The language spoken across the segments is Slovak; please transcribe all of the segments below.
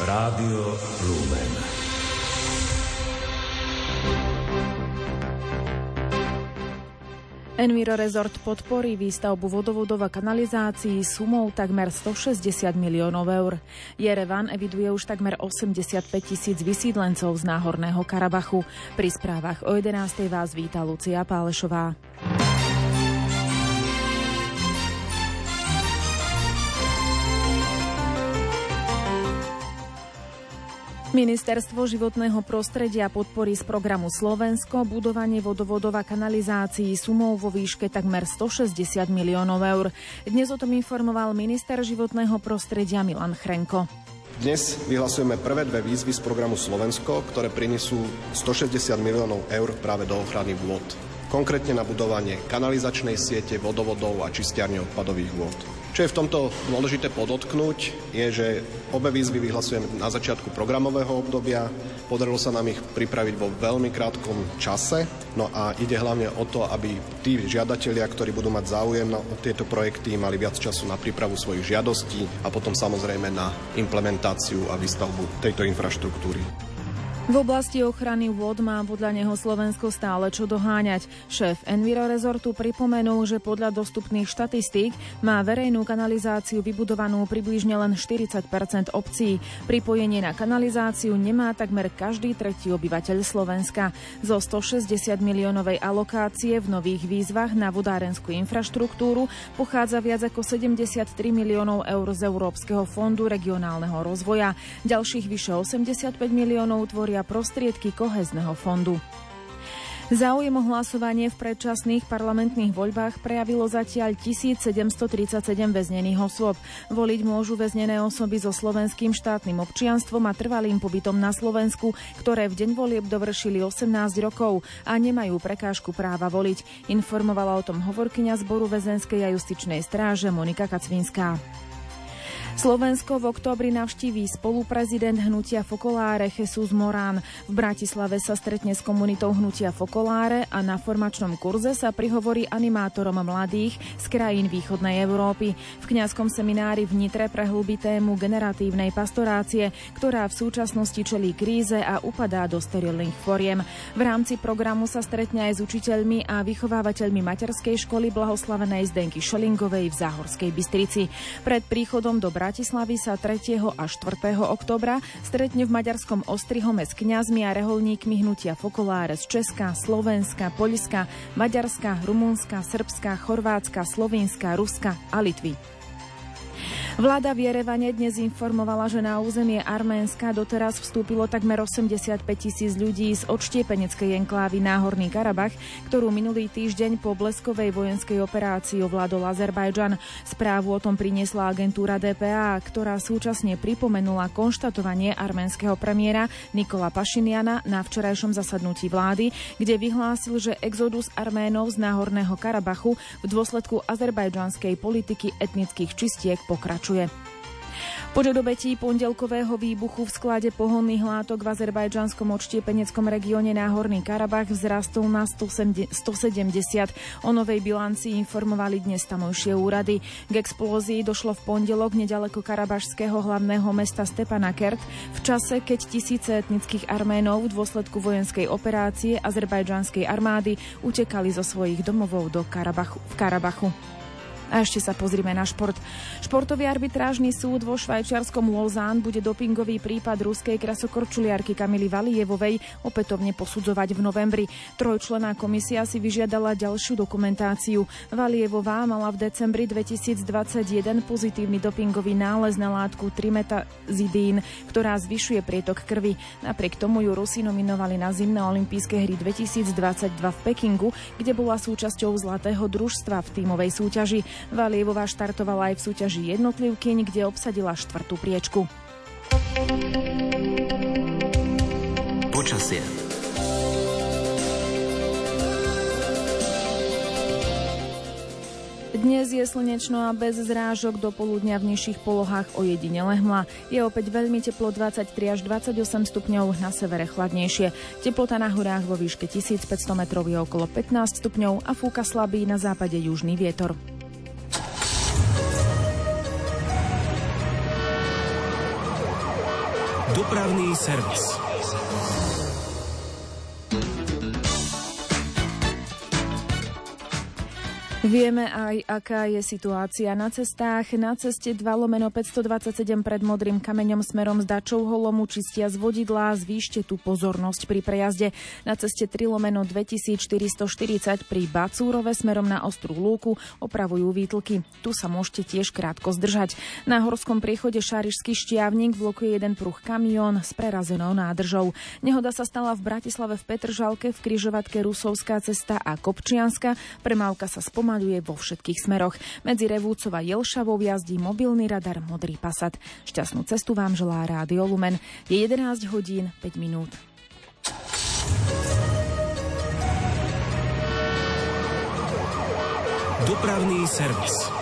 Rádio Lumen. Enviro Resort podporí výstavbu vodovodov a kanalizácií sumou takmer 160 miliónov eur. Jerevan eviduje už takmer 85 tisíc vysídlencov z Náhorného Karabachu. Pri správach o 11. vás víta Lucia Pálešová. Ministerstvo životného prostredia podporí z programu Slovensko budovanie vodovodov a kanalizácií sumou vo výške takmer 160 miliónov eur. Dnes o tom informoval minister životného prostredia Milan Chrenko. Dnes vyhlasujeme prvé dve výzvy z programu Slovensko, ktoré prinesú 160 miliónov eur práve do ochrany vôd. Konkrétne na budovanie kanalizačnej siete, vodovodov a čistiarne odpadových vôd. Čo je v tomto dôležité podotknúť, je, že obe výzvy vyhlasujeme na začiatku programového obdobia. Podarilo sa nám ich pripraviť vo veľmi krátkom čase. No a ide hlavne o to, aby tí žiadatelia, ktorí budú mať záujem na tieto projekty, mali viac času na prípravu svojich žiadostí a potom samozrejme na implementáciu a výstavbu tejto infraštruktúry. V oblasti ochrany vôd má podľa neho Slovensko stále čo doháňať. Šéf Enviro Resortu pripomenul, že podľa dostupných štatistík má verejnú kanalizáciu vybudovanú približne len 40% obcí. Pripojenie na kanalizáciu nemá takmer každý tretí obyvateľ Slovenska. Zo 160 miliónovej alokácie v nových výzvach na vodárenskú infraštruktúru pochádza viac ako 73 miliónov eur z Európskeho fondu regionálneho rozvoja. Ďalších vyše 85 miliónov tvorí tvoria prostriedky kohezného fondu. Záujem o hlasovanie v predčasných parlamentných voľbách prejavilo zatiaľ 1737 väznených osôb. Voliť môžu väznené osoby so slovenským štátnym občianstvom a trvalým pobytom na Slovensku, ktoré v deň volieb dovršili 18 rokov a nemajú prekážku práva voliť. Informovala o tom hovorkyňa zboru väzenskej a justičnej stráže Monika Kacvinská. Slovensko v oktobri navštíví spoluprezident hnutia Fokoláre Jesus Morán. V Bratislave sa stretne s komunitou hnutia Fokoláre a na formačnom kurze sa prihovorí animátorom mladých z krajín východnej Európy. V kňazskom seminári v Nitre prehlúbi tému generatívnej pastorácie, ktorá v súčasnosti čelí kríze a upadá do sterilných foriem. V rámci programu sa stretne aj s učiteľmi a vychovávateľmi materskej školy blahoslavenej Zdenky Šelingovej v Záhorskej Bystrici. Pred príchodom do Bratislavy sa 3. a 4. oktobra stretne v maďarskom Ostrihome s kňazmi a reholníkmi hnutia Fokoláre z Česka, Slovenska, Poľska, Maďarska, Rumunska, Srbska, Chorvátska, Slovenska, Ruska a Litvy. Vláda v Jerevane dnes informovala, že na územie Arménska doteraz vstúpilo takmer 85 tisíc ľudí z odštiepeneckej enklávy Náhorný Karabach, ktorú minulý týždeň po bleskovej vojenskej operácii ovládol Azerbajdžan. Správu o tom priniesla agentúra DPA, ktorá súčasne pripomenula konštatovanie arménskeho premiéra Nikola Pašiniana na včerajšom zasadnutí vlády, kde vyhlásil, že exodus Arménov z Náhorného Karabachu v dôsledku azerbajdžanskej politiky etnických čistiek pokračuje pokračuje. Počet pondelkového výbuchu v sklade pohonných látok v azerbajdžanskom odštiepeneckom regióne Náhorný Karabach vzrastol na 170. O novej bilanci informovali dnes tamojšie úrady. K explózii došlo v pondelok nedaleko karabašského hlavného mesta Stepanakert v čase, keď tisíce etnických Arménov v dôsledku vojenskej operácie azerbajdžanskej armády utekali zo svojich domovov do Karabachu, v Karabachu. A ešte sa pozrime na šport. Športový arbitrážny súd vo švajčiarskom Lausanne bude dopingový prípad ruskej krasokorčuliarky Kamily Valievovej opätovne posudzovať v novembri. Trojčlená komisia si vyžiadala ďalšiu dokumentáciu. Valievová mala v decembri 2021 pozitívny dopingový nález na látku trimetazidín, ktorá zvyšuje prietok krvi. Napriek tomu ju Rusi nominovali na zimné olympijské hry 2022 v Pekingu, kde bola súčasťou zlatého družstva v tímovej súťaži. Valievová štartovala aj v súťaži jednotlivkyň, kde obsadila štvrtú priečku. Počasie. Dnes je slnečno a bez zrážok do poludnia v nižších polohách o jedine lehmla. Je opäť veľmi teplo 23 až 28 stupňov, na severe chladnejšie. Teplota na horách vo výške 1500 metrov je okolo 15 stupňov a fúka slabý na západe južný vietor. Dopravný servis. Vieme aj, aká je situácia na cestách. Na ceste 2 lomeno 527 pred Modrým kameňom smerom z Dačov holomu čistia z vodidla. Zvýšte tu pozornosť pri prejazde. Na ceste 3 lomeno 2440 pri Bacúrove smerom na Ostrú Lúku opravujú výtlky. Tu sa môžete tiež krátko zdržať. Na horskom priechode Šárišský štiavnik blokuje jeden pruh kamión s prerazenou nádržou. Nehoda sa stala v Bratislave v Petržalke v križovatke Rusovská cesta a Kopčianska. Premávka sa spomalila spomaľuje vo všetkých smeroch. Medzi Revúcov a Jelšavou jazdí mobilný radar Modrý Pasat. Šťastnú cestu vám želá Rádio Lumen. Je 11 hodín 5 minút. Dopravný servis.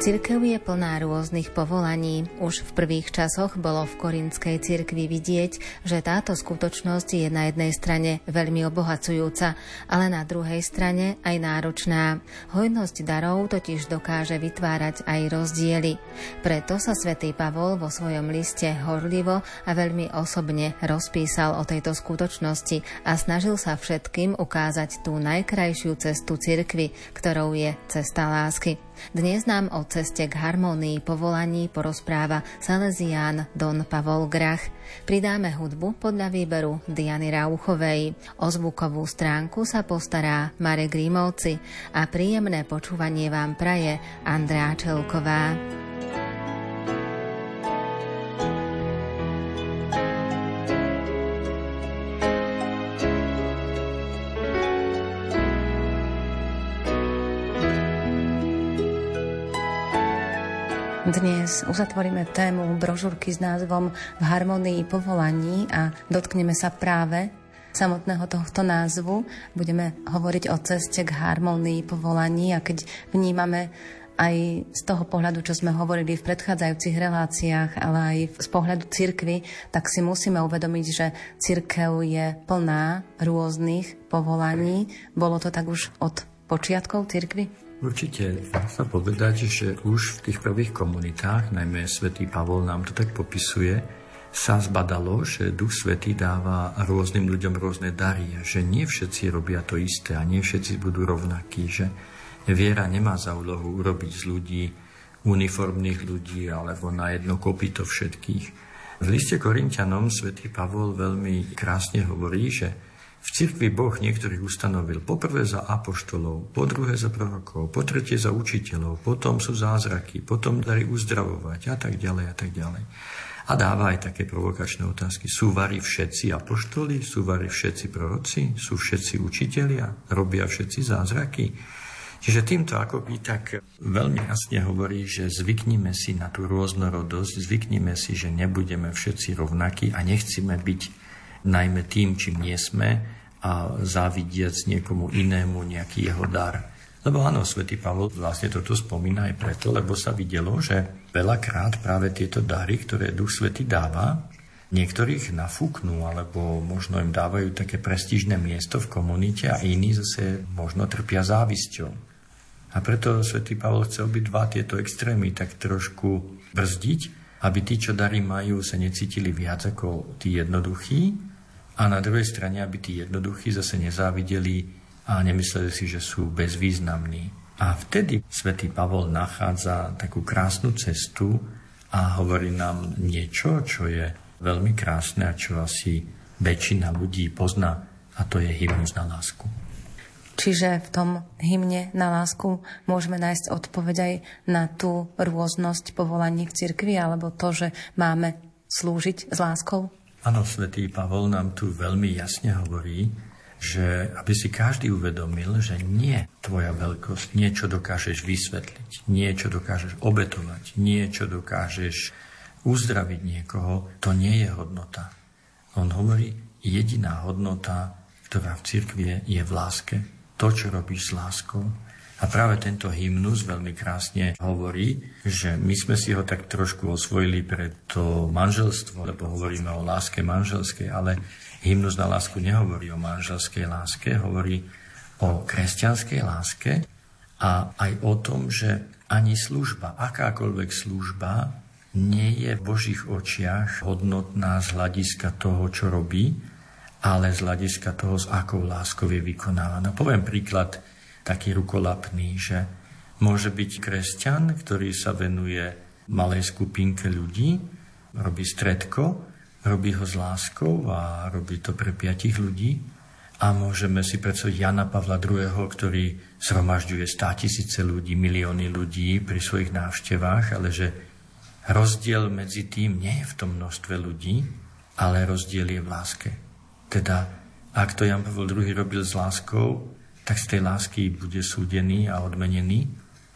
Cirkev je plná rôznych povolaní. Už v prvých časoch bolo v korinskej cirkvi vidieť, že táto skutočnosť je na jednej strane veľmi obohacujúca, ale na druhej strane aj náročná. Hojnosť darov totiž dokáže vytvárať aj rozdiely. Preto sa svätý Pavol vo svojom liste horlivo a veľmi osobne rozpísal o tejto skutočnosti a snažil sa všetkým ukázať tú najkrajšiu cestu cirkvi, ktorou je cesta lásky. Dnes nám o ceste k harmonii povolaní porozpráva Salesián Don Pavol Grach. Pridáme hudbu podľa výberu Diany Rauchovej. O zvukovú stránku sa postará Marek Rímovci a príjemné počúvanie vám praje Andrá Čelková. Dnes uzatvoríme tému brožúrky s názvom V harmonii povolaní a dotkneme sa práve samotného tohto názvu. Budeme hovoriť o ceste k harmonii povolaní a keď vnímame aj z toho pohľadu, čo sme hovorili v predchádzajúcich reláciách, ale aj z pohľadu cirkvy, tak si musíme uvedomiť, že cirkev je plná rôznych povolaní. Bolo to tak už od počiatkov cirkvy? Určite dá sa povedať, že už v tých prvých komunitách, najmä svätý Pavol nám to tak popisuje, sa zbadalo, že Duch Svetý dáva rôznym ľuďom rôzne dary že nie všetci robia to isté a nie všetci budú rovnakí, že viera nemá za úlohu urobiť z ľudí uniformných ľudí alebo na jedno kopito všetkých. V liste Korintianom svätý Pavol veľmi krásne hovorí, že v cirkvi Boh niektorých ustanovil poprvé za apoštolov, po druhé za prorokov, po tretie za učiteľov, potom sú zázraky, potom dary uzdravovať a tak ďalej a tak ďalej. A dáva aj také provokačné otázky. Sú vari všetci apoštoli? Sú vari všetci proroci? Sú všetci učitelia? Robia všetci zázraky? Čiže týmto akoby tak veľmi jasne hovorí, že zvyknime si na tú rôznorodosť, zvyknime si, že nebudeme všetci rovnakí a nechcíme byť najmä tým, čím nie sme a závidiac niekomu inému nejaký jeho dar. Lebo áno, svätý Pavol vlastne toto spomína aj preto, lebo sa videlo, že veľakrát práve tieto dary, ktoré Duch Svetý dáva, niektorých nafúknú, alebo možno im dávajú také prestížne miesto v komunite a iní zase možno trpia závisťou. A preto svätý Pavol chcel byť dva tieto extrémy tak trošku brzdiť, aby tí, čo dary majú, sa necítili viac ako tí jednoduchí, a na druhej strane, aby tí jednoduchí zase nezávideli a nemysleli si, že sú bezvýznamní. A vtedy svätý Pavol nachádza takú krásnu cestu a hovorí nám niečo, čo je veľmi krásne a čo asi väčšina ľudí pozná a to je hymnus na lásku. Čiže v tom hymne na lásku môžeme nájsť odpoveď aj na tú rôznosť povolaní v cirkvi, alebo to, že máme slúžiť s láskou? Áno, svätý Pavol nám tu veľmi jasne hovorí, že aby si každý uvedomil, že nie tvoja veľkosť, niečo dokážeš vysvetliť, niečo dokážeš obetovať, niečo dokážeš uzdraviť niekoho, to nie je hodnota. On hovorí, jediná hodnota, ktorá v cirkvi je, je v láske. To, čo robíš s láskou. A práve tento hymnus veľmi krásne hovorí, že my sme si ho tak trošku osvojili pre to manželstvo, lebo hovoríme o láske manželskej, ale Hymnus na lásku nehovorí o manželskej láske, hovorí o kresťanskej láske a aj o tom, že ani služba, akákoľvek služba, nie je v Božích očiach hodnotná z hľadiska toho, čo robí, ale z hľadiska toho, s akou láskou je vykonávaná. Poviem príklad taký rukolapný, že môže byť kresťan, ktorý sa venuje malej skupinke ľudí, robí stredko robí ho s láskou a robí to pre piatich ľudí. A môžeme si predstaviť Jana Pavla II., ktorý zhromažďuje stá tisíce ľudí, milióny ľudí pri svojich návštevách, ale že rozdiel medzi tým nie je v tom množstve ľudí, ale rozdiel je v láske. Teda, ak to Jan Pavel II robil s láskou, tak z tej lásky bude súdený a odmenený.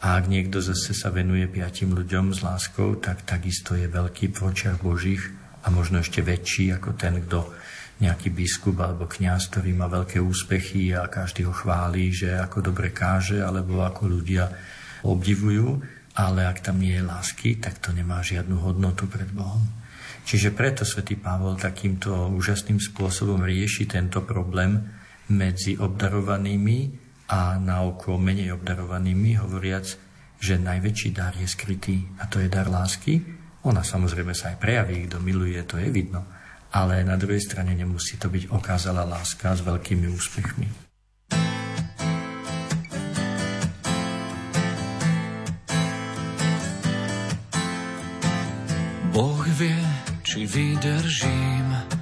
A ak niekto zase sa venuje piatim ľuďom s láskou, tak takisto je veľký v očiach Božích a možno ešte väčší ako ten, kto nejaký biskup alebo kňaz, ktorý má veľké úspechy a každý ho chváli, že ako dobre káže, alebo ako ľudia obdivujú, ale ak tam nie je lásky, tak to nemá žiadnu hodnotu pred Bohom. Čiže preto svätý Pavol takýmto úžasným spôsobom rieši tento problém medzi obdarovanými a na oko menej obdarovanými, hovoriac, že najväčší dar je skrytý a to je dar lásky, ona samozrejme sa aj prejaví, kto miluje, to je vidno. Ale na druhej strane nemusí to byť okázala láska s veľkými úspechmi. Boh vie, či vydržím,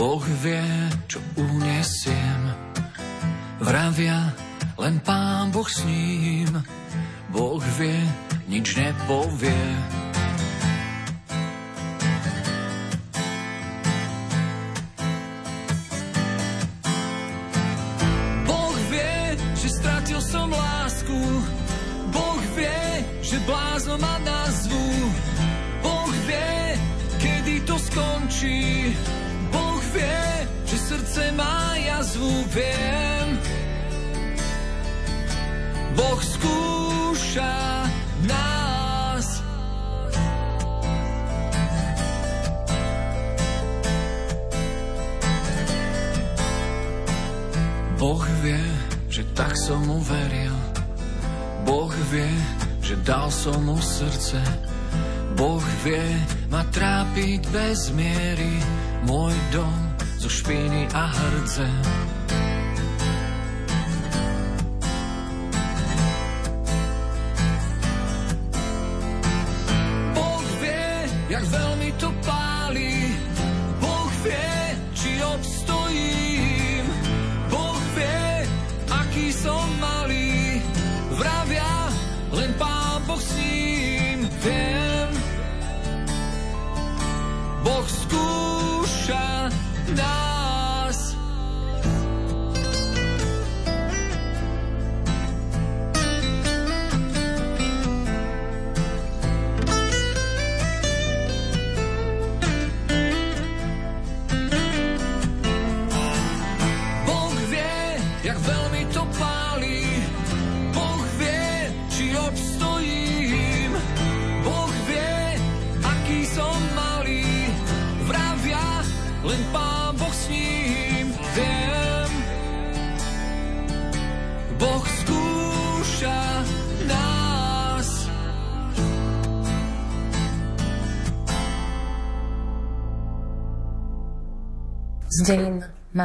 Boh vie, čo unesiem. Vravia, len Pán Boh s ním, Boh vie, nič nepovie. blázno ma nazvu. Boh vie, kedy to skončí. Viem. Boh skúša nás. Boh vie, že tak som mu veril. Boh vie, že dal som mu srdce. Boh vie ma trápiť bez miery, môj dom zo špiny a hrce.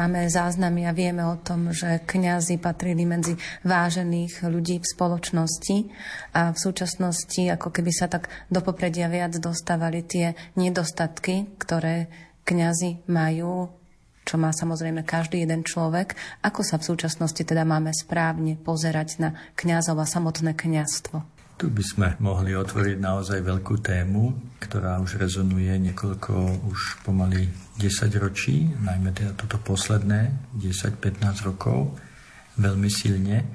Máme záznamy a vieme o tom, že kňazi patrili medzi vážených ľudí v spoločnosti a v súčasnosti ako keby sa tak do popredia viac dostávali tie nedostatky, ktoré kňazi majú čo má samozrejme každý jeden človek. Ako sa v súčasnosti teda máme správne pozerať na kňazov a samotné kňazstvo? Tu by sme mohli otvoriť naozaj veľkú tému, ktorá už rezonuje niekoľko už pomaly 10 ročí, najmä teda toto posledné 10-15 rokov, veľmi silne,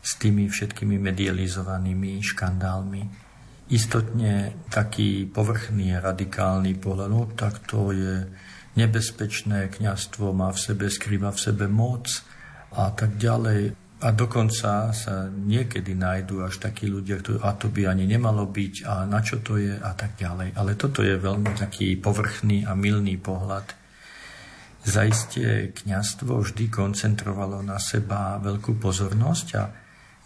s tými všetkými medializovanými škandálmi. Istotne taký povrchný, radikálny pohľad, no tak to je nebezpečné, kňazstvo má v sebe, skrýva v sebe moc a tak ďalej. A dokonca sa niekedy nájdú až takí ľudia, ktorí, a to by ani nemalo byť, a na čo to je, a tak ďalej. Ale toto je veľmi taký povrchný a milný pohľad. Zaistie kňazstvo vždy koncentrovalo na seba veľkú pozornosť a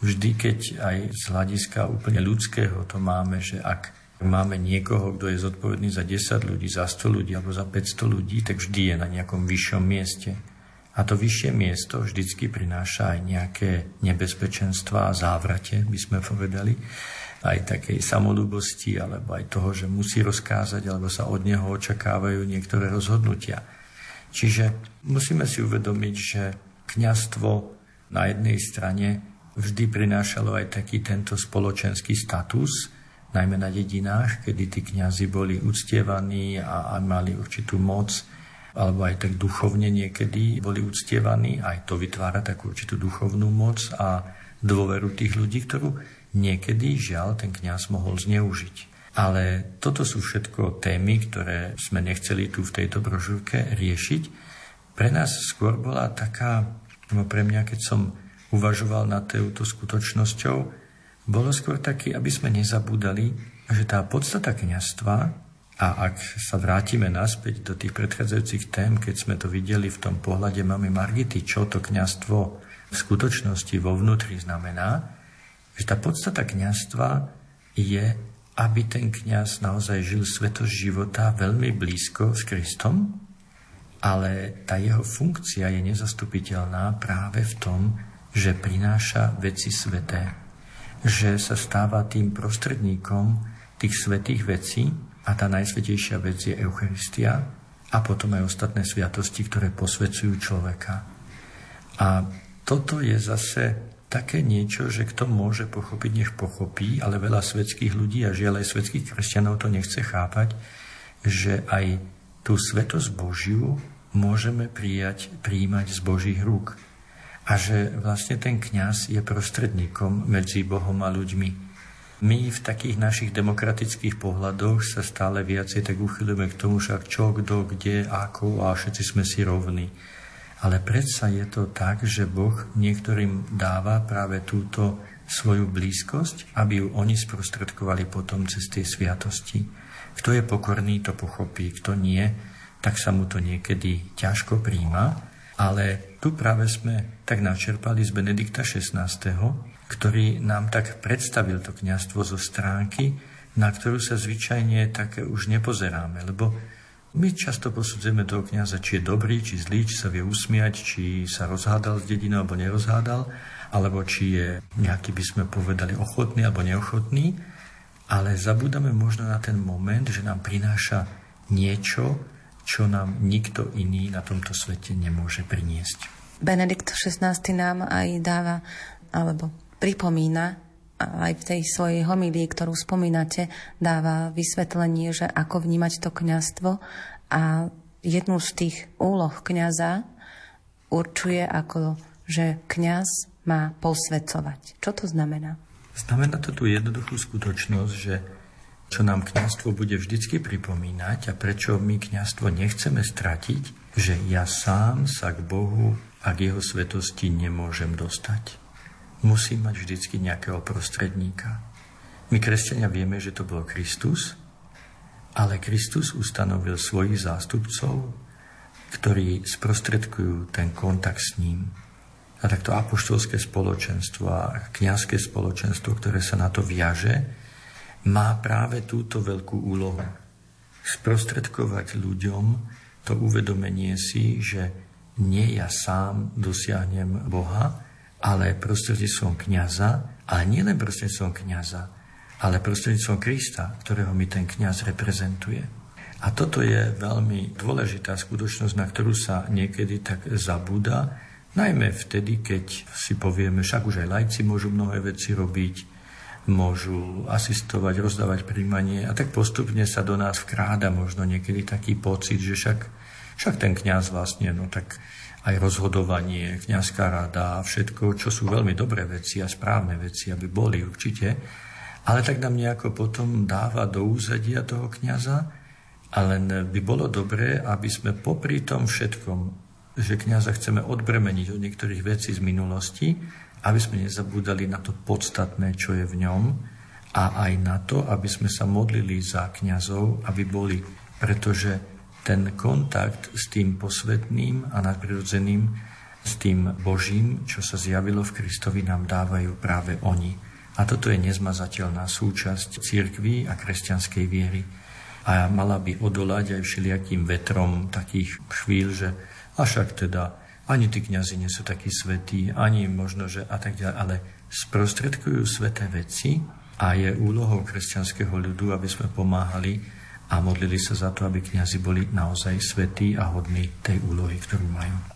vždy, keď aj z hľadiska úplne ľudského to máme, že ak máme niekoho, kto je zodpovedný za 10 ľudí, za 100 ľudí alebo za 500 ľudí, tak vždy je na nejakom vyššom mieste. A to vyššie miesto vždycky prináša aj nejaké nebezpečenstva a závrate, by sme povedali, aj takej samolúbosti, alebo aj toho, že musí rozkázať, alebo sa od neho očakávajú niektoré rozhodnutia. Čiže musíme si uvedomiť, že kňastvo na jednej strane vždy prinášalo aj taký tento spoločenský status, najmä na dedinách, kedy tí kňazi boli uctievaní a, a mali určitú moc, alebo aj tak duchovne niekedy boli uctievaní. Aj to vytvára takú určitú duchovnú moc a dôveru tých ľudí, ktorú niekedy, žiaľ, ten kňaz mohol zneužiť. Ale toto sú všetko témy, ktoré sme nechceli tu v tejto brožúrke riešiť. Pre nás skôr bola taká, no pre mňa, keď som uvažoval nad touto skutočnosťou, bolo skôr taký, aby sme nezabúdali, že tá podstata kniastva, a ak sa vrátime naspäť do tých predchádzajúcich tém, keď sme to videli v tom pohľade mamy Margity, čo to kniastvo v skutočnosti vo vnútri znamená, že tá podstata kniastva je, aby ten kňaz naozaj žil svetosť života veľmi blízko s Kristom, ale tá jeho funkcia je nezastupiteľná práve v tom, že prináša veci sveté že sa stáva tým prostredníkom tých svetých vecí a tá najsvetejšia vec je Eucharistia a potom aj ostatné sviatosti, ktoré posvedcujú človeka. A toto je zase také niečo, že kto môže pochopiť, nech pochopí, ale veľa svetských ľudí a žiaľ aj svetských kresťanov to nechce chápať, že aj tú svetosť Božiu môžeme prijať, príjmať z Božích rúk a že vlastne ten kňaz je prostredníkom medzi Bohom a ľuďmi. My v takých našich demokratických pohľadoch sa stále viacej tak uchylujeme k tomu, však čo, kto, kde, ako a všetci sme si rovní. Ale predsa je to tak, že Boh niektorým dáva práve túto svoju blízkosť, aby ju oni sprostredkovali potom cez tie sviatosti. Kto je pokorný, to pochopí, kto nie, tak sa mu to niekedy ťažko príjma. Ale tu práve sme tak načerpali z Benedikta XVI, ktorý nám tak predstavil to kniastvo zo stránky, na ktorú sa zvyčajne tak už nepozeráme, lebo my často posudzujeme toho kniaza, či je dobrý, či zlý, či sa vie usmiať, či sa rozhádal s dedinou alebo nerozhádal, alebo či je nejaký, by sme povedali, ochotný alebo neochotný, ale zabúdame možno na ten moment, že nám prináša niečo, čo nám nikto iný na tomto svete nemôže priniesť. Benedikt XVI nám aj dáva, alebo pripomína, aj v tej svojej homílii, ktorú spomínate, dáva vysvetlenie, že ako vnímať to kňastvo a jednu z tých úloh kňaza určuje ako, že kňaz má posvedcovať. Čo to znamená? Znamená to tú jednoduchú skutočnosť, že čo nám kňazstvo bude vždycky pripomínať a prečo my kňazstvo nechceme stratiť, že ja sám sa k Bohu a k jeho svetosti nemôžem dostať. Musím mať vždycky nejakého prostredníka. My kresťania vieme, že to bol Kristus, ale Kristus ustanovil svojich zástupcov, ktorí sprostredkujú ten kontakt s ním. A takto apoštolské spoločenstvo a kniazské spoločenstvo, ktoré sa na to viaže, má práve túto veľkú úlohu. Sprostredkovať ľuďom to uvedomenie si, že nie ja sám dosiahnem Boha, ale prostredníctvom kniaza, ale nielen prostredníctvom kniaza, ale prostredníctvom Krista, ktorého mi ten kňaz reprezentuje. A toto je veľmi dôležitá skutočnosť, na ktorú sa niekedy tak zabúda, najmä vtedy, keď si povieme, však už aj lajci môžu mnohé veci robiť, môžu asistovať, rozdávať príjmanie a tak postupne sa do nás vkráda možno niekedy taký pocit, že však, však ten kňaz vlastne, no tak aj rozhodovanie, kňazská rada všetko, čo sú veľmi dobré veci a správne veci, aby boli určite, ale tak nám nejako potom dáva do úzadia toho kňaza a len by bolo dobré, aby sme popri tom všetkom, že kňaza chceme odbremeniť od niektorých vecí z minulosti, aby sme nezabúdali na to podstatné, čo je v ňom a aj na to, aby sme sa modlili za kňazov, aby boli, pretože ten kontakt s tým posvetným a nadprirodzeným, s tým Božím, čo sa zjavilo v Kristovi, nám dávajú práve oni. A toto je nezmazateľná súčasť církvy a kresťanskej viery. A mala by odolať aj všelijakým vetrom takých chvíľ, že a však teda ani tí kniazy nie sú takí svetí, ani možno, že a tak ďalej, ale sprostredkujú sveté veci a je úlohou kresťanského ľudu, aby sme pomáhali a modlili sa za to, aby kňazi boli naozaj svetí a hodní tej úlohy, ktorú majú.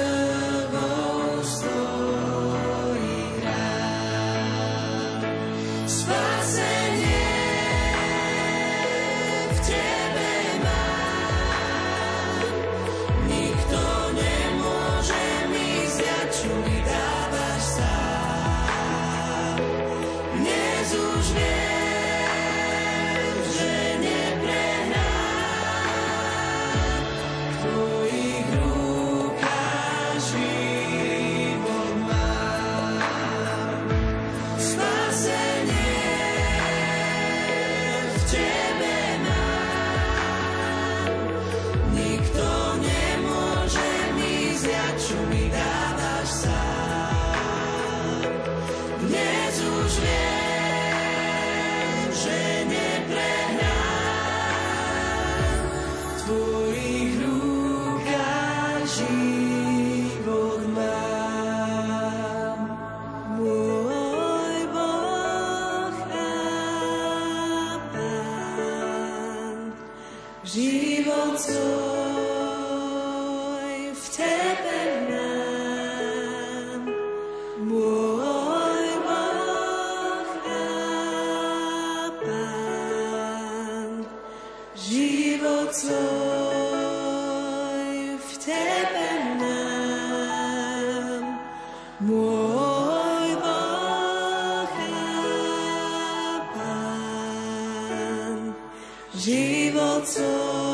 život svoj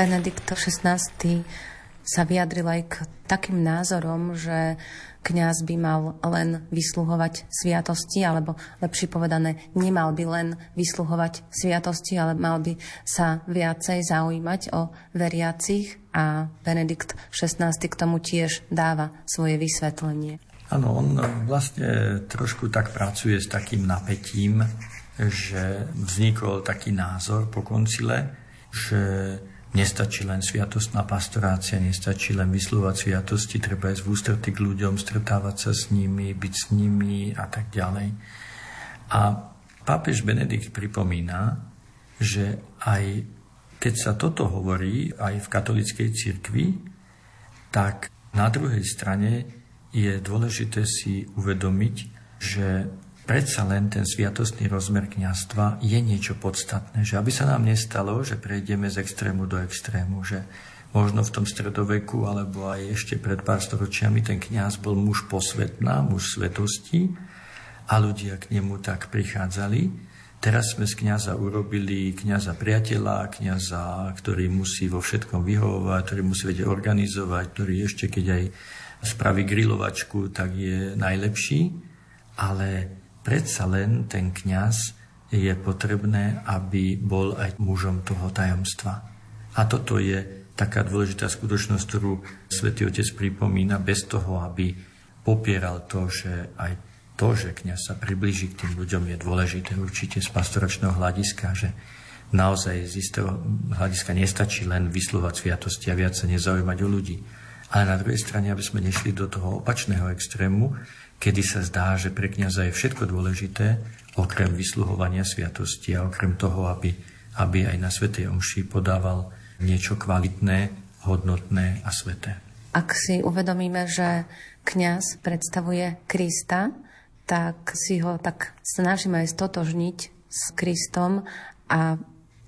Benedikt XVI sa vyjadril aj k takým názorom, že kňaz by mal len vysluhovať sviatosti, alebo lepšie povedané, nemal by len vysluhovať sviatosti, ale mal by sa viacej zaujímať o veriacich a Benedikt XVI k tomu tiež dáva svoje vysvetlenie. Áno, on vlastne trošku tak pracuje s takým napätím, že vznikol taký názor po koncile, že nestačí len sviatostná pastorácia, nestačí len vyslovať sviatosti, treba ísť v ústretí k ľuďom, stretávať sa s nimi, byť s nimi a tak ďalej. A pápež Benedikt pripomína, že aj keď sa toto hovorí aj v katolickej cirkvi, tak na druhej strane je dôležité si uvedomiť, že predsa len ten sviatostný rozmer kňastva je niečo podstatné. Že aby sa nám nestalo, že prejdeme z extrému do extrému, že možno v tom stredoveku alebo aj ešte pred pár storočiami ten kňaz bol muž posvetná, muž svetosti a ľudia k nemu tak prichádzali. Teraz sme z kňaza urobili kňaza priateľa, kňaza, ktorý musí vo všetkom vyhovovať, ktorý musí vedieť organizovať, ktorý ešte keď aj spraví grilovačku, tak je najlepší, ale predsa len ten kňaz je potrebné, aby bol aj mužom toho tajomstva. A toto je taká dôležitá skutočnosť, ktorú svätý Otec pripomína, bez toho, aby popieral to, že aj to, že kňaz sa priblíži k tým ľuďom, je dôležité určite z pastoračného hľadiska, že naozaj z istého hľadiska nestačí len vyslovať sviatosti a viac sa nezaujímať o ľudí ale na druhej strane, aby sme nešli do toho opačného extrému, kedy sa zdá, že pre kniaza je všetko dôležité, okrem vysluhovania sviatosti a okrem toho, aby, aby aj na Svetej Omši podával niečo kvalitné, hodnotné a sveté. Ak si uvedomíme, že kňaz predstavuje Krista, tak si ho tak snažíme aj stotožniť s Kristom a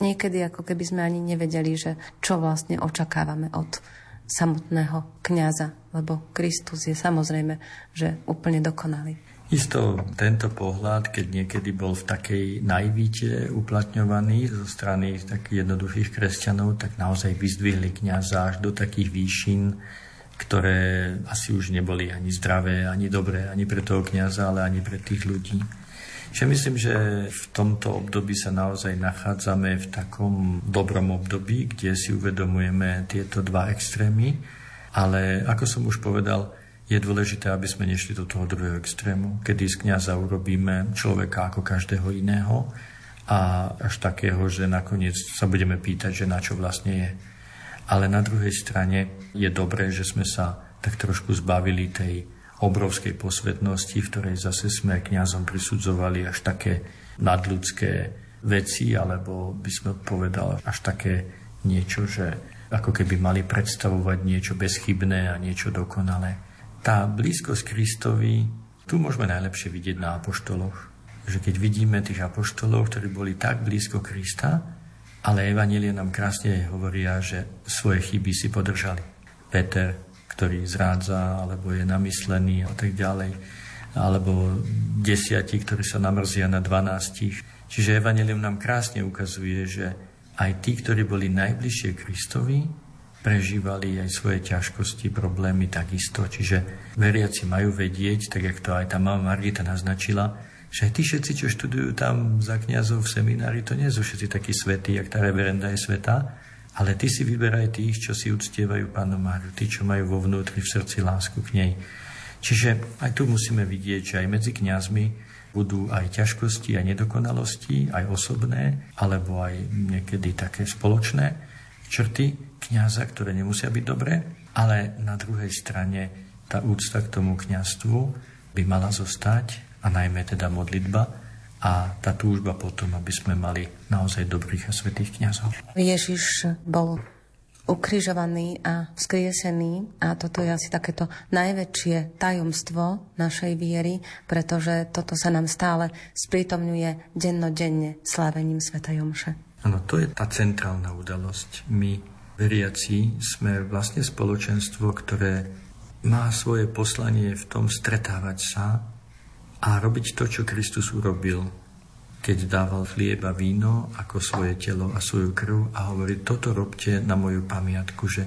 niekedy ako keby sme ani nevedeli, že čo vlastne očakávame od samotného kňaza, lebo Kristus je samozrejme, že úplne dokonalý. Isto tento pohľad, keď niekedy bol v takej najvíte uplatňovaný zo strany takých jednoduchých kresťanov, tak naozaj vyzdvihli kniaza až do takých výšin, ktoré asi už neboli ani zdravé, ani dobré, ani pre toho kniaza, ale ani pre tých ľudí. Že myslím, že v tomto období sa naozaj nachádzame v takom dobrom období, kde si uvedomujeme tieto dva extrémy, ale ako som už povedal, je dôležité, aby sme nešli do toho druhého extrému, kedy z kniaza urobíme človeka ako každého iného a až takého, že nakoniec sa budeme pýtať, že na čo vlastne je. Ale na druhej strane je dobré, že sme sa tak trošku zbavili tej obrovskej posvetnosti, v ktorej zase sme kňazom prisudzovali až také nadľudské veci, alebo by sme povedal až také niečo, že ako keby mali predstavovať niečo bezchybné a niečo dokonalé. Tá blízkosť Kristovi, tu môžeme najlepšie vidieť na apoštoloch. Že keď vidíme tých apoštolov, ktorí boli tak blízko Krista, ale Evanílie nám krásne hovoria, že svoje chyby si podržali. Peter ktorý zrádza, alebo je namyslený a tak ďalej, alebo desiatí, ktorí sa namrzia na dvanástich. Čiže Evangelium nám krásne ukazuje, že aj tí, ktorí boli najbližšie Kristovi, prežívali aj svoje ťažkosti, problémy takisto. Čiže veriaci majú vedieť, tak jak to aj tá mama Margita naznačila, že tí všetci, čo študujú tam za kniazov v seminári, to nie sú všetci takí svetí, jak tá reverenda je sveta, ale ty si vyberaj tých, čo si uctievajú Pánu Máriu, tí, čo majú vo vnútri v srdci lásku k nej. Čiže aj tu musíme vidieť, že aj medzi kňazmi budú aj ťažkosti, aj nedokonalosti, aj osobné, alebo aj niekedy také spoločné črty kňaza, ktoré nemusia byť dobré, ale na druhej strane tá úcta k tomu kňazstvu by mala zostať, a najmä teda modlitba, a tá túžba potom, aby sme mali naozaj dobrých a svetých kňazov. Ježiš bol ukrižovaný a vzkriesený a toto je asi takéto najväčšie tajomstvo našej viery, pretože toto sa nám stále sprítomňuje dennodenne slávením Sveta Jomše. Áno, to je tá centrálna udalosť. My, veriaci, sme vlastne spoločenstvo, ktoré má svoje poslanie v tom stretávať sa a robiť to, čo Kristus urobil, keď dával chlieb a víno ako svoje telo a svoju krv a hovorí, toto robte na moju pamiatku, že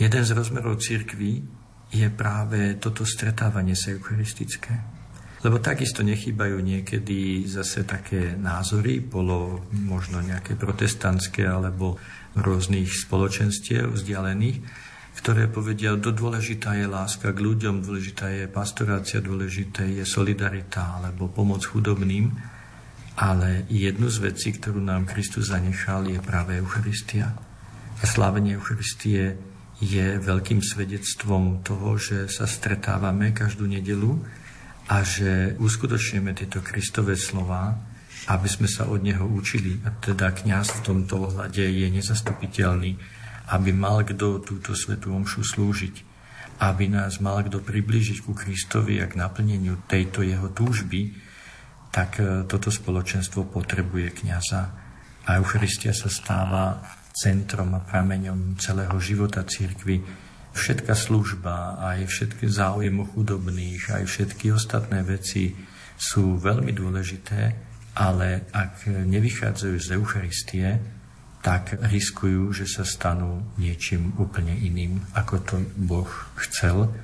jeden z rozmerov církvy je práve toto stretávanie sa eucharistické. Lebo takisto nechýbajú niekedy zase také názory, bolo možno nejaké protestantské alebo rôznych spoločenstiev vzdialených, ktoré povedia, do dôležitá je láska k ľuďom, dôležitá je pastorácia, dôležité je solidarita alebo pomoc chudobným. Ale jednu z vecí, ktorú nám Kristus zanechal, je práve Eucharistia. A slávenie Eucharistie je veľkým svedectvom toho, že sa stretávame každú nedelu a že uskutočneme tieto Kristové slova, aby sme sa od Neho učili. A teda kňaz v tomto ohľade je nezastupiteľný aby mal kto túto svetú omšu slúžiť, aby nás mal kto priblížiť ku Kristovi a k naplneniu tejto jeho túžby, tak e, toto spoločenstvo potrebuje kniaza. A Eucharistia sa stáva centrom a prameňom celého života církvy. Všetká služba, aj všetky záujem chudobných, aj všetky ostatné veci sú veľmi dôležité, ale ak nevychádzajú z Eucharistie, tak riskujú, že sa stanú niečím úplne iným, ako to Boh chcel,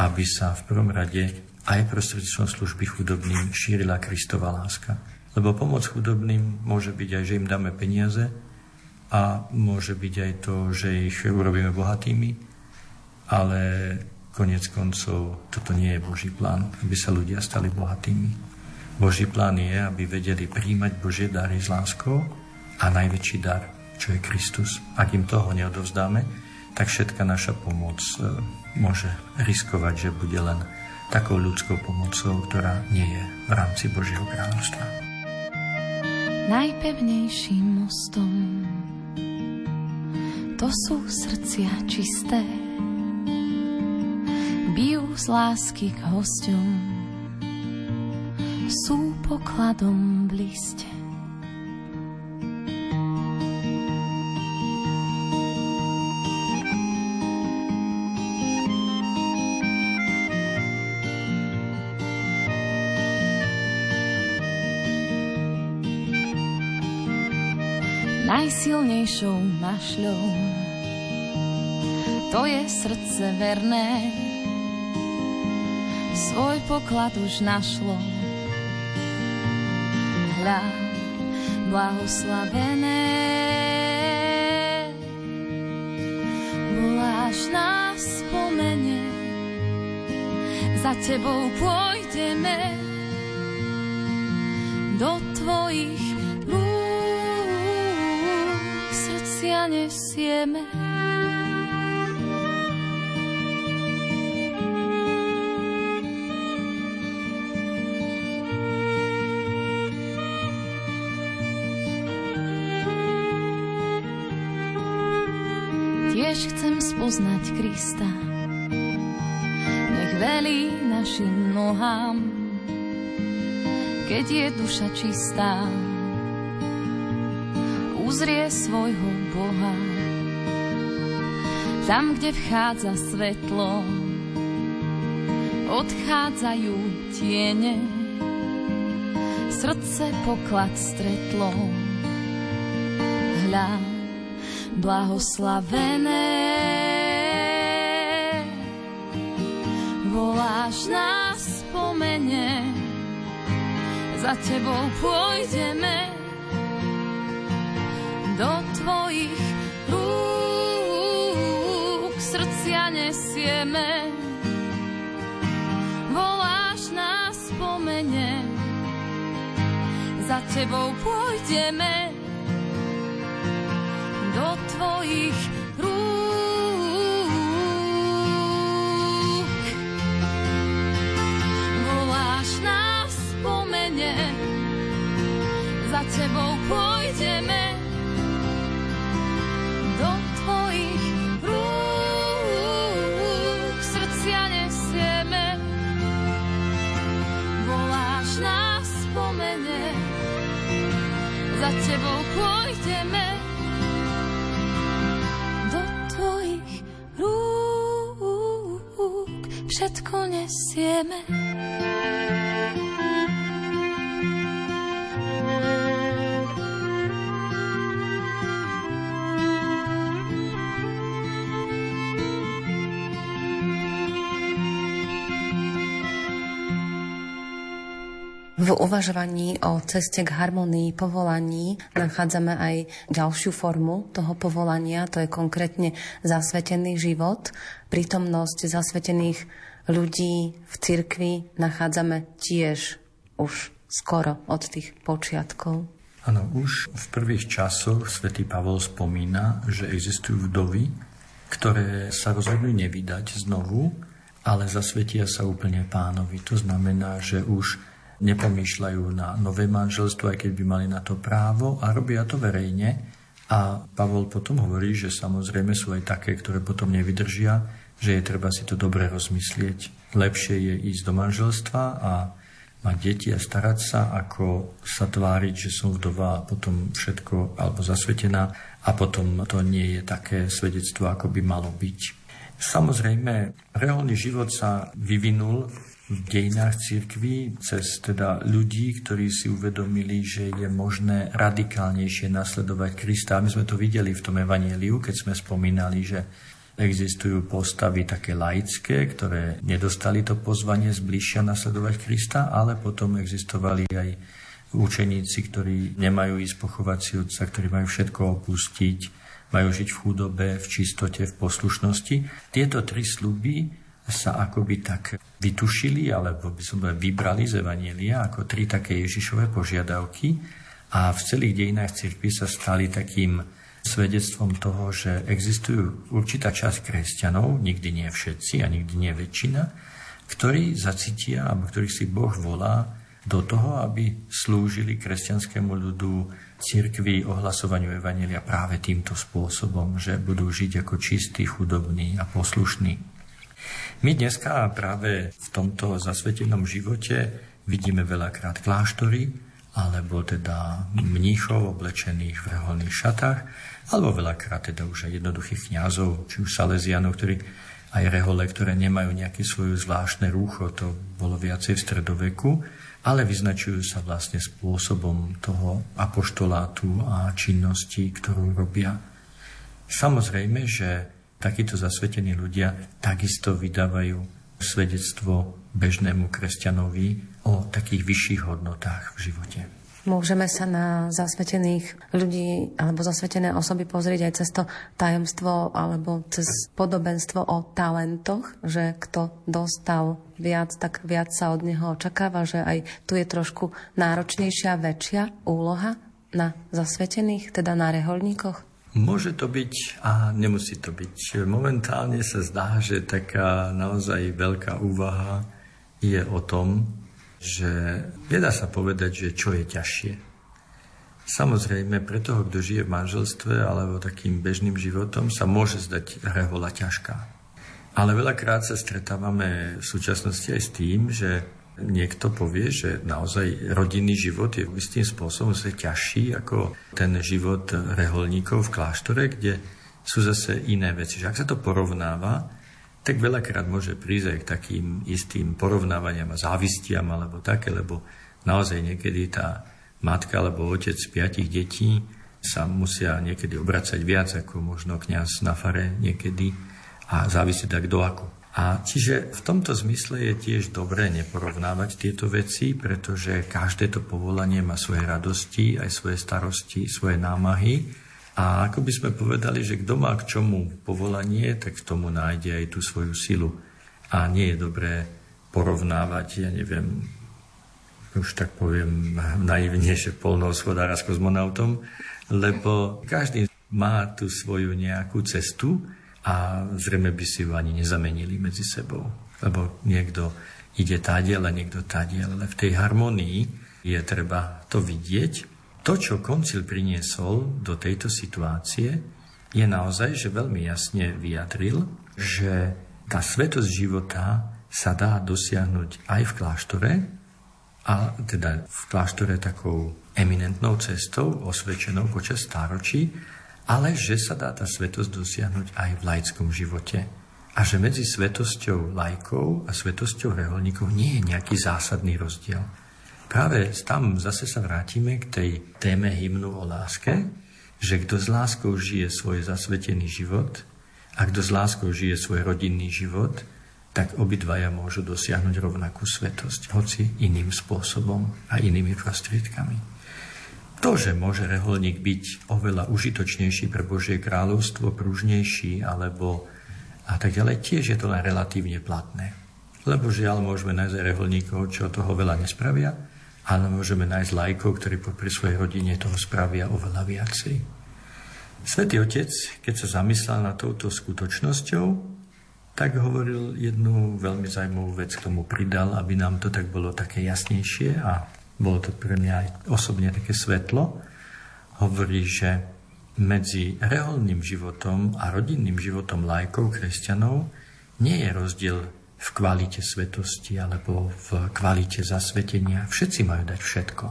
aby sa v prvom rade aj prostredstvom služby chudobným šírila Kristova láska. Lebo pomoc chudobným môže byť aj, že im dáme peniaze a môže byť aj to, že ich urobíme bohatými, ale konec koncov toto nie je Boží plán, aby sa ľudia stali bohatými. Boží plán je, aby vedeli príjmať Božie dary s láskou a najväčší dar čo je Kristus. Ak im toho neodovzdáme, tak všetka naša pomoc e, môže riskovať, že bude len takou ľudskou pomocou, ktorá nie je v rámci Božieho kráľovstva. Najpevnejším mostom. To sú srdcia čisté, bijú z lásky k hosťom, sú pokladom v najsilnejšou mašľou. To je srdce verné, svoj poklad už našlo. hľa, blahoslavené. Voláš nás spomene, za tebou pôjdeme do tvojich rúk, srdcia nesieme. tiež chcem spoznať Krista. Nech velí našim nohám, keď je duša čistá, uzrie svojho Boha. Tam, kde vchádza svetlo, odchádzajú tiene, srdce poklad stretlo. Hľa, blahoslavené. Voláš nás spomene, za tebou pôjdeme do tvojich rúk, srdcia nesieme. Voláš nás spomene, za tebou pôjdeme tvojich rúk. Voláš nás spomene, za tebou pôjdeme všetko nesieme. Uvažovaní o ceste k harmonii povolaní nachádzame aj ďalšiu formu toho povolania, to je konkrétne zasvetený život. Prítomnosť zasvetených ľudí v cirkvi nachádzame tiež už skoro od tých počiatkov. Áno, už v prvých časoch svätý Pavol spomína, že existujú vdovy, ktoré sa rozhodnú nevydať znovu, ale zasvetia sa úplne pánovi. To znamená, že už nepomýšľajú na nové manželstvo, aj keď by mali na to právo a robia to verejne. A Pavol potom hovorí, že samozrejme sú aj také, ktoré potom nevydržia, že je treba si to dobre rozmyslieť. Lepšie je ísť do manželstva a mať deti a starať sa, ako sa tváriť, že som vdova a potom všetko, alebo zasvetená a potom to nie je také svedectvo, ako by malo byť. Samozrejme, reálny život sa vyvinul v dejinách cirkví cez teda ľudí, ktorí si uvedomili, že je možné radikálnejšie nasledovať Krista. My sme to videli v tom evanieliu, keď sme spomínali, že existujú postavy také laické, ktoré nedostali to pozvanie zbližšia nasledovať Krista, ale potom existovali aj učeníci, ktorí nemajú ísť pochovať si otca, ktorí majú všetko opustiť, majú žiť v chudobe, v čistote, v poslušnosti. Tieto tri sluby sa akoby tak vytušili, alebo by som vybrali z Evanielia ako tri také Ježišové požiadavky a v celých dejinách cirkvi sa stali takým svedectvom toho, že existujú určitá časť kresťanov, nikdy nie všetci a nikdy nie väčšina, ktorí zacítia, alebo ktorých si Boh volá do toho, aby slúžili kresťanskému ľudu cirkvi ohlasovaniu Evanelia práve týmto spôsobom, že budú žiť ako čistí, chudobní a poslušní. My dneska práve v tomto zasvetenom živote vidíme veľakrát kláštory, alebo teda mníchov oblečených v reholných šatách, alebo veľakrát teda už aj jednoduchých kňazov, či už salezianov, ktorí aj rehole, ktoré nemajú nejaké svoju zvláštne rúcho, to bolo viacej v stredoveku, ale vyznačujú sa vlastne spôsobom toho apoštolátu a činnosti, ktorú robia. Samozrejme, že takíto zasvetení ľudia takisto vydávajú svedectvo bežnému kresťanovi o takých vyšších hodnotách v živote. Môžeme sa na zasvetených ľudí alebo zasvetené osoby pozrieť aj cez to tajomstvo alebo cez podobenstvo o talentoch, že kto dostal viac, tak viac sa od neho očakáva, že aj tu je trošku náročnejšia, väčšia úloha na zasvetených, teda na reholníkoch? Môže to byť a nemusí to byť. Momentálne sa zdá, že taká naozaj veľká úvaha je o tom, že nedá sa povedať, že čo je ťažšie. Samozrejme, pre toho, kto žije v manželstve alebo takým bežným životom, sa môže zdať rehola ťažká. Ale veľakrát sa stretávame v súčasnosti aj s tým, že niekto povie, že naozaj rodinný život je istým spôsobom zase ťažší ako ten život reholníkov v kláštore, kde sú zase iné veci. Že ak sa to porovnáva, tak veľakrát môže prísť aj k takým istým porovnávaniam a závistiam alebo také, lebo naozaj niekedy tá matka alebo otec piatich detí sa musia niekedy obracať viac ako možno kňaz na fare niekedy a závisí tak do ako. A čiže v tomto zmysle je tiež dobré neporovnávať tieto veci, pretože každé to povolanie má svoje radosti, aj svoje starosti, svoje námahy a ako by sme povedali, že kto má k čomu povolanie, tak k tomu nájde aj tú svoju silu. A nie je dobré porovnávať, ja neviem, už tak poviem naivne, že polnohospodára s kozmonautom, lebo každý má tú svoju nejakú cestu a zrejme by si ju ani nezamenili medzi sebou. Lebo niekto ide tadiel a niekto tadiel, ale v tej harmonii je treba to vidieť to, čo koncil priniesol do tejto situácie, je naozaj, že veľmi jasne vyjadril, že tá svetosť života sa dá dosiahnuť aj v kláštore, a teda v kláštore takou eminentnou cestou, osvedčenou počas stáročí, ale že sa dá tá svetosť dosiahnuť aj v laickom živote. A že medzi svetosťou lajkov a svetosťou reholníkov nie je nejaký zásadný rozdiel. Práve tam zase sa vrátime k tej téme hymnu o láske, že kto s láskou žije svoj zasvetený život a kto s láskou žije svoj rodinný život, tak obidvaja môžu dosiahnuť rovnakú svetosť, hoci iným spôsobom a inými prostriedkami. To, že môže reholník byť oveľa užitočnejší pre Božie kráľovstvo, pružnejší alebo a tak ďalej, tiež je to len relatívne platné. Lebo žiaľ môžeme nájsť reholníkov, čo toho veľa nespravia, ale môžeme nájsť lajkov, ktorí pri svojej rodine toho spravia oveľa viacej. Svetý Otec, keď sa zamyslel na touto skutočnosťou, tak hovoril jednu veľmi zaujímavú vec, k tomu pridal, aby nám to tak bolo také jasnejšie a bolo to pre mňa aj osobne také svetlo. Hovorí, že medzi reholným životom a rodinným životom lajkov, kresťanov, nie je rozdiel v kvalite svetosti alebo v kvalite zasvetenia. Všetci majú dať všetko.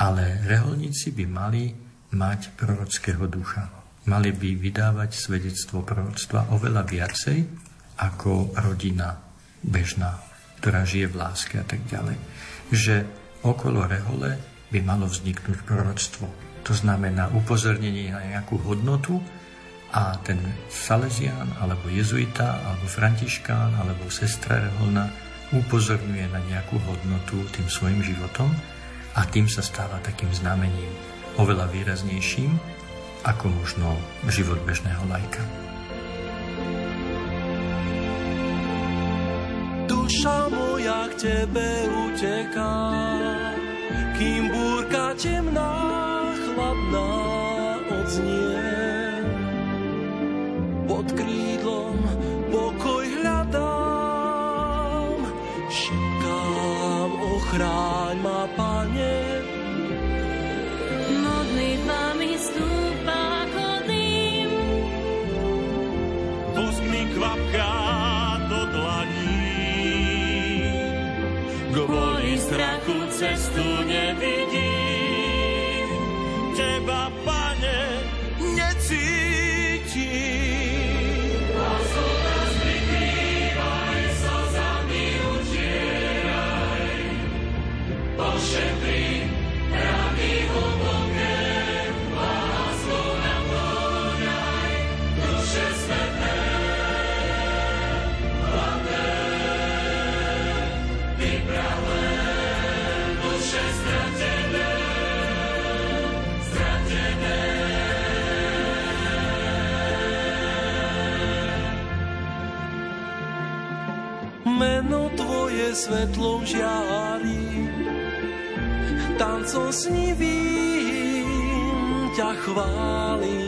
Ale reholníci by mali mať prorockého ducha. Mali by vydávať svedectvo proroctva oveľa viacej ako rodina bežná, ktorá žije v láske a tak ďalej. Že okolo rehole by malo vzniknúť proroctvo. To znamená upozornenie na nejakú hodnotu, a ten Salesián, alebo jezuita, alebo františkán, alebo sestra reholná upozorňuje na nejakú hodnotu tým svojim životom a tým sa stáva takým znamením oveľa výraznejším ako možno život bežného lajka. Duša moja k tebe uteká, kým búrka temná, chladná odznie pod krídlom pokoj hľadám. Šepkám, ochráň ma, Pane. Strachu cestu nevidím. Tvoje svetlo žiari. Tancom snivým ťa chválim.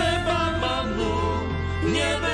Seba manu nebeskú.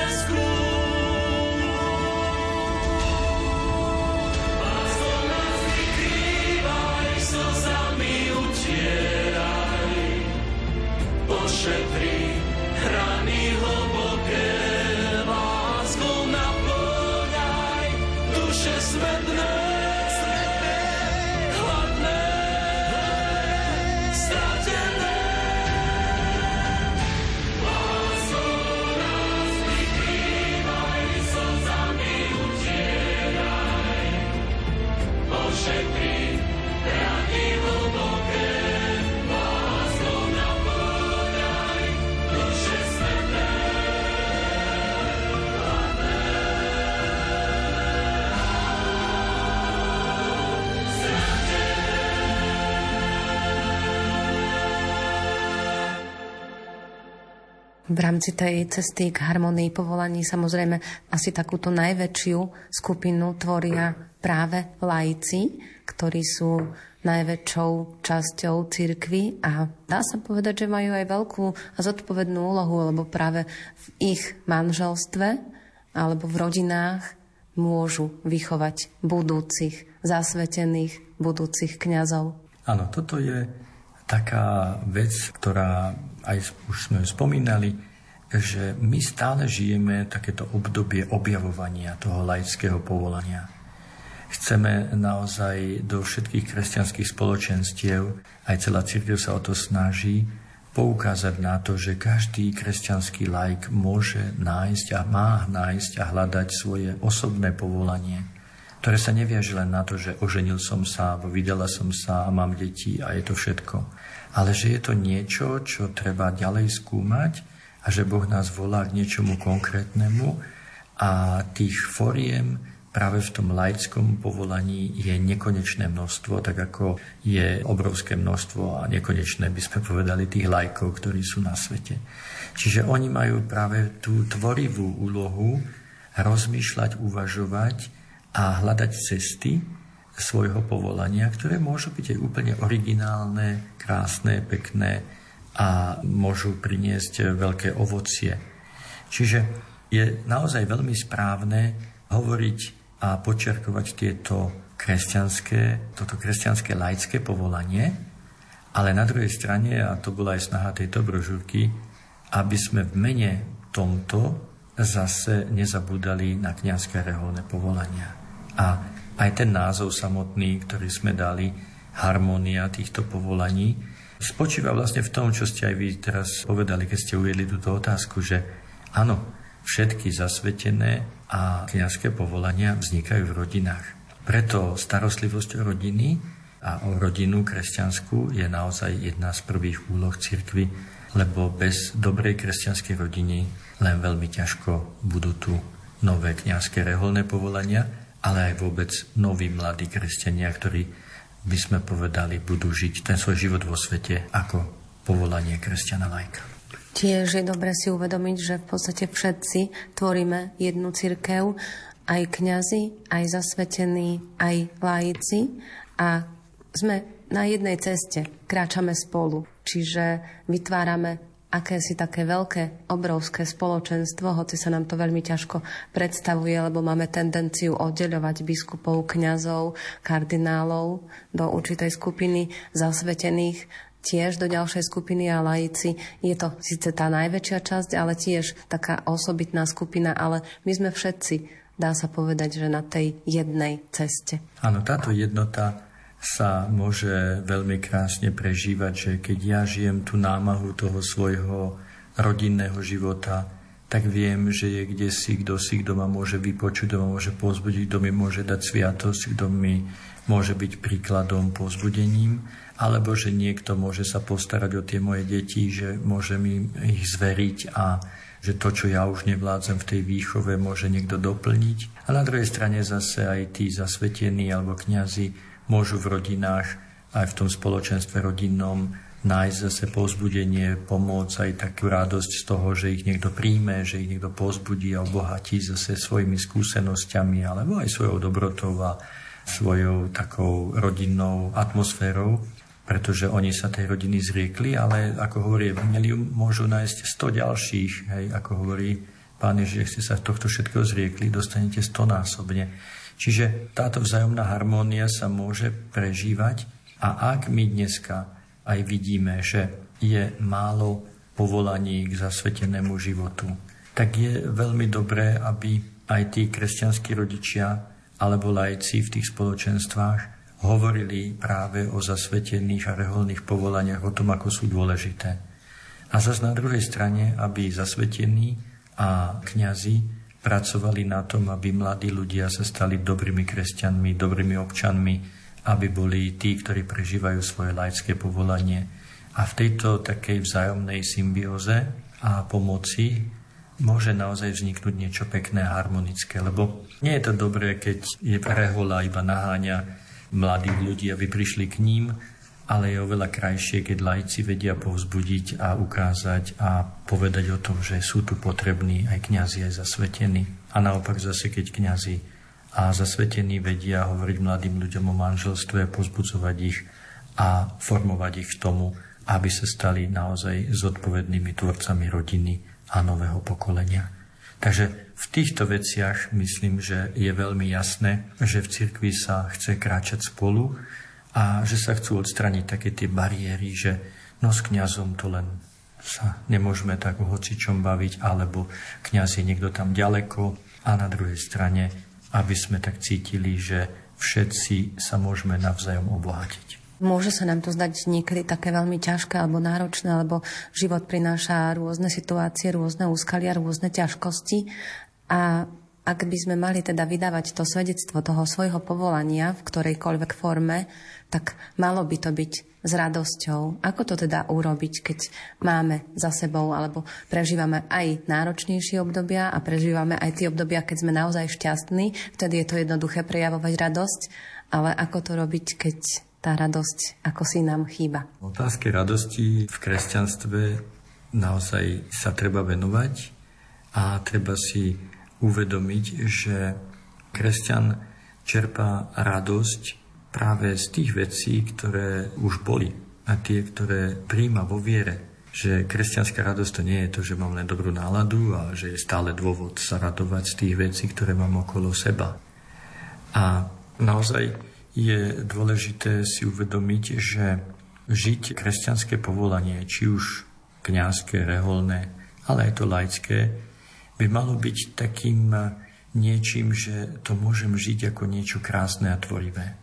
Rámci tej cesty k harmonii povolaní samozrejme asi takúto najväčšiu skupinu tvoria práve laici, ktorí sú najväčšou časťou cirkvy a dá sa povedať, že majú aj veľkú a zodpovednú úlohu, lebo práve v ich manželstve alebo v rodinách môžu vychovať budúcich, zasvetených budúcich kňazov. Áno, toto je taká vec, ktorá aj už sme spomínali, že my stále žijeme takéto obdobie objavovania toho laického povolania. Chceme naozaj do všetkých kresťanských spoločenstiev, aj celá církev sa o to snaží, poukázať na to, že každý kresťanský laik môže nájsť a má nájsť a hľadať svoje osobné povolanie, ktoré sa neviaže len na to, že oženil som sa, alebo vydala som sa a mám deti a je to všetko. Ale že je to niečo, čo treba ďalej skúmať a že Boh nás volá k niečomu konkrétnemu a tých foriem práve v tom laickom povolaní je nekonečné množstvo, tak ako je obrovské množstvo a nekonečné by sme povedali tých lajkov, ktorí sú na svete. Čiže oni majú práve tú tvorivú úlohu rozmýšľať, uvažovať a hľadať cesty svojho povolania, ktoré môžu byť aj úplne originálne, krásne, pekné a môžu priniesť veľké ovocie. Čiže je naozaj veľmi správne hovoriť a počerkovať tieto kresťanské, toto kresťanské laické povolanie, ale na druhej strane, a to bola aj snaha tejto brožúrky, aby sme v mene tomto zase nezabúdali na kniazské reholné povolania. A aj ten názov samotný, ktorý sme dali, harmónia týchto povolaní, spočíva vlastne v tom, čo ste aj vy teraz povedali, keď ste uviedli túto otázku, že áno, všetky zasvetené a kniazské povolania vznikajú v rodinách. Preto starostlivosť o rodiny a o rodinu kresťanskú je naozaj jedna z prvých úloh cirkvy, lebo bez dobrej kresťanskej rodiny len veľmi ťažko budú tu nové kniazské reholné povolania ale aj vôbec noví mladí kresťania, ktorí by sme povedali, budú žiť ten svoj život vo svete ako povolanie kresťana lajka. Tiež je dobre si uvedomiť, že v podstate všetci tvoríme jednu cirkev, aj kňazi, aj zasvetení, aj laici a sme na jednej ceste, kráčame spolu, čiže vytvárame akési také veľké, obrovské spoločenstvo, hoci sa nám to veľmi ťažko predstavuje, lebo máme tendenciu oddeľovať biskupov, kňazov, kardinálov do určitej skupiny zasvetených, tiež do ďalšej skupiny a laici. Je to síce tá najväčšia časť, ale tiež taká osobitná skupina, ale my sme všetci, dá sa povedať, že na tej jednej ceste. Áno, táto jednota sa môže veľmi krásne prežívať, že keď ja žijem tú námahu toho svojho rodinného života, tak viem, že je kde si, kto si, kto ma môže vypočuť, kto ma môže pozbudiť, kto mi môže dať sviatosť, kto mi môže byť príkladom, pozbudením, alebo že niekto môže sa postarať o tie moje deti, že môže mi ich zveriť a že to, čo ja už nevládzem v tej výchove, môže niekto doplniť. A na druhej strane zase aj tí zasvetení alebo kňazi môžu v rodinách aj v tom spoločenstve rodinnom nájsť zase pozbudenie, pomôcť aj takú radosť z toho, že ich niekto príjme, že ich niekto pozbudí a obohatí zase svojimi skúsenosťami alebo aj svojou dobrotou a svojou takou rodinnou atmosférou, pretože oni sa tej rodiny zriekli, ale ako hovorí Evangelium, môžu nájsť 100 ďalších, hej, ako hovorí Pán Ježiš, ak ste sa tohto všetkého zriekli, dostanete 100 násobne. Čiže táto vzájomná harmónia sa môže prežívať a ak my dneska aj vidíme, že je málo povolaní k zasvetenému životu, tak je veľmi dobré, aby aj tí kresťanskí rodičia alebo lajci v tých spoločenstvách hovorili práve o zasvetených a reholných povolaniach, o tom, ako sú dôležité. A zase na druhej strane, aby zasvetení a kňazi pracovali na tom, aby mladí ľudia sa stali dobrými kresťanmi, dobrými občanmi, aby boli tí, ktorí prežívajú svoje laické povolanie. A v tejto takej vzájomnej symbióze a pomoci môže naozaj vzniknúť niečo pekné a harmonické, lebo nie je to dobré, keď je prehola iba naháňa mladých ľudí, aby prišli k ním, ale je oveľa krajšie, keď lajci vedia povzbudiť a ukázať a povedať o tom, že sú tu potrební aj kňazi, aj zasvetení. A naopak zase, keď kňazi a zasvetení vedia hovoriť mladým ľuďom o manželstve, pozbudzovať ich a formovať ich k tomu, aby sa stali naozaj zodpovednými tvorcami rodiny a nového pokolenia. Takže v týchto veciach myslím, že je veľmi jasné, že v cirkvi sa chce kráčať spolu a že sa chcú odstraniť také tie bariéry, že no s kňazom to len sa nemôžeme tak o hocičom baviť, alebo kňaz je niekto tam ďaleko a na druhej strane, aby sme tak cítili, že všetci sa môžeme navzájom obohatiť. Môže sa nám to zdať niekedy také veľmi ťažké alebo náročné, lebo život prináša rôzne situácie, rôzne úskalia, rôzne ťažkosti a ak by sme mali teda vydávať to svedectvo toho svojho povolania v ktorejkoľvek forme, tak malo by to byť s radosťou. Ako to teda urobiť, keď máme za sebou alebo prežívame aj náročnejšie obdobia a prežívame aj tie obdobia, keď sme naozaj šťastní, vtedy je to jednoduché prejavovať radosť, ale ako to robiť, keď tá radosť ako si nám chýba? Otázky radosti v kresťanstve naozaj sa treba venovať a treba si uvedomiť, že kresťan čerpá radosť práve z tých vecí, ktoré už boli a tie, ktoré príjma vo viere. Že kresťanská radosť to nie je to, že mám len dobrú náladu a že je stále dôvod sa radovať z tých vecí, ktoré mám okolo seba. A naozaj je dôležité si uvedomiť, že žiť kresťanské povolanie, či už kňazské, reholné, ale aj to laické, by malo byť takým eh, niečím, že to môžem žiť ako niečo krásne a tvorivé.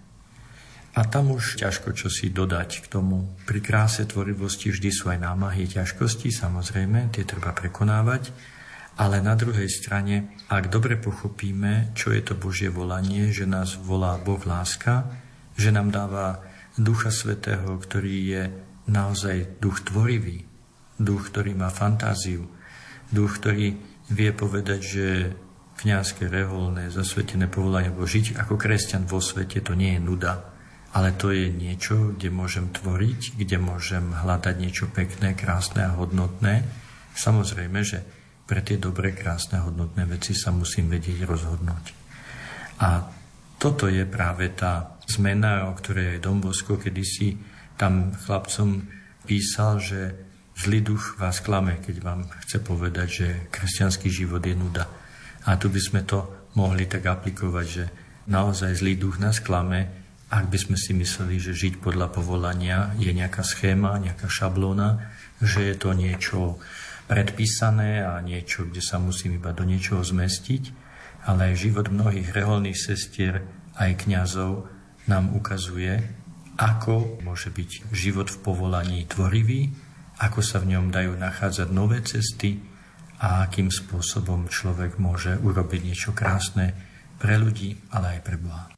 A tam už ťažko čo si dodať k tomu. Pri kráse tvorivosti vždy sú aj námahy, ťažkosti, samozrejme, tie treba prekonávať, ale na druhej strane, ak dobre pochopíme, čo je to Božie volanie, že nás volá Boh láska, že nám dáva Ducha Svetého, ktorý je naozaj duch tvorivý, duch, ktorý má fantáziu, duch, ktorý vie povedať, že kňazské, reholné, zasvetené povolanie, alebo žiť ako kresťan vo svete, to nie je nuda, ale to je niečo, kde môžem tvoriť, kde môžem hľadať niečo pekné, krásne a hodnotné. Samozrejme, že pre tie dobré, krásne, hodnotné veci sa musím vedieť rozhodnúť. A toto je práve tá zmena, o ktorej aj Dom Bosko kedysi tam chlapcom písal, že zlý duch vás klame, keď vám chce povedať, že kresťanský život je nuda. A tu by sme to mohli tak aplikovať, že naozaj zlý duch nás klame, ak by sme si mysleli, že žiť podľa povolania je nejaká schéma, nejaká šablóna, že je to niečo predpísané a niečo, kde sa musím iba do niečoho zmestiť, ale aj život mnohých reholných sestier, aj kňazov nám ukazuje, ako môže byť život v povolaní tvorivý, ako sa v ňom dajú nachádzať nové cesty a akým spôsobom človek môže urobiť niečo krásne pre ľudí, ale aj pre Boha.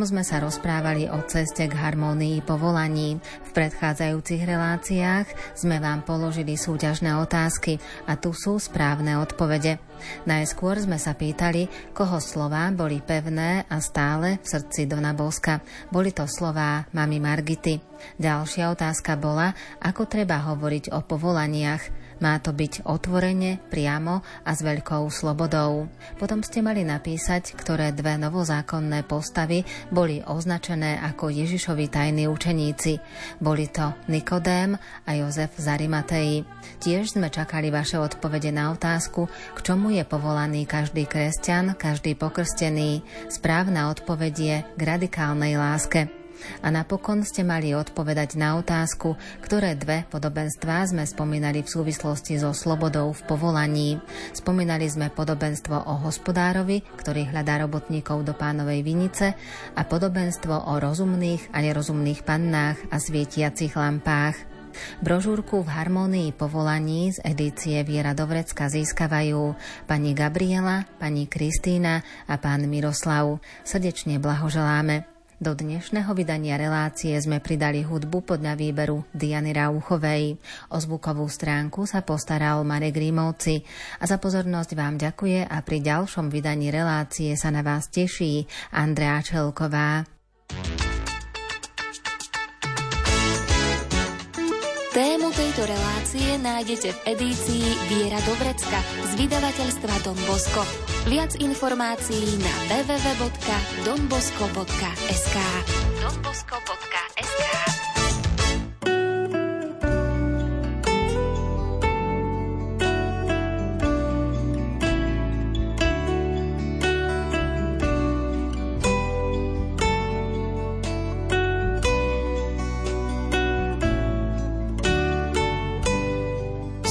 Grachom sme sa rozprávali o ceste k harmónii povolaní. V predchádzajúcich reláciách sme vám položili súťažné otázky a tu sú správne odpovede. Najskôr sme sa pýtali, koho slová boli pevné a stále v srdci Dona Boska. Boli to slová mami Margity. Ďalšia otázka bola, ako treba hovoriť o povolaniach. Má to byť otvorene, priamo a s veľkou slobodou. Potom ste mali napísať, ktoré dve novozákonné postavy boli označené ako Ježišovi tajní učeníci. Boli to Nikodém a Jozef z. Tiež sme čakali vaše odpovede na otázku, k čomu je povolaný každý kresťan, každý pokrstený. Správna odpoveď je k radikálnej láske. A napokon ste mali odpovedať na otázku, ktoré dve podobenstvá sme spomínali v súvislosti so slobodou v povolaní. Spomínali sme podobenstvo o hospodárovi, ktorý hľadá robotníkov do pánovej vinice a podobenstvo o rozumných a nerozumných pannách a svietiacich lampách. Brožúrku v harmonii povolaní z edície Viera Dovrecka získavajú pani Gabriela, pani Kristína a pán Miroslav. Srdečne blahoželáme. Do dnešného vydania relácie sme pridali hudbu podľa výberu Diany Rauchovej. O zvukovú stránku sa postaral Marek Rímovci a za pozornosť vám ďakuje a pri ďalšom vydaní relácie sa na vás teší Andrea Čelková. Tému tejto relácie nájdete v edícii Viera Dobrecka z vydavateľstva Don Bosco. Viac informácií na www.donbosco.sk donbosco.sk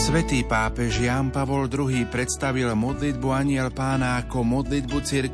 Svetý pápež Jan Pavol II predstavil modlitbu Aniel pána ako modlitbu cirkvi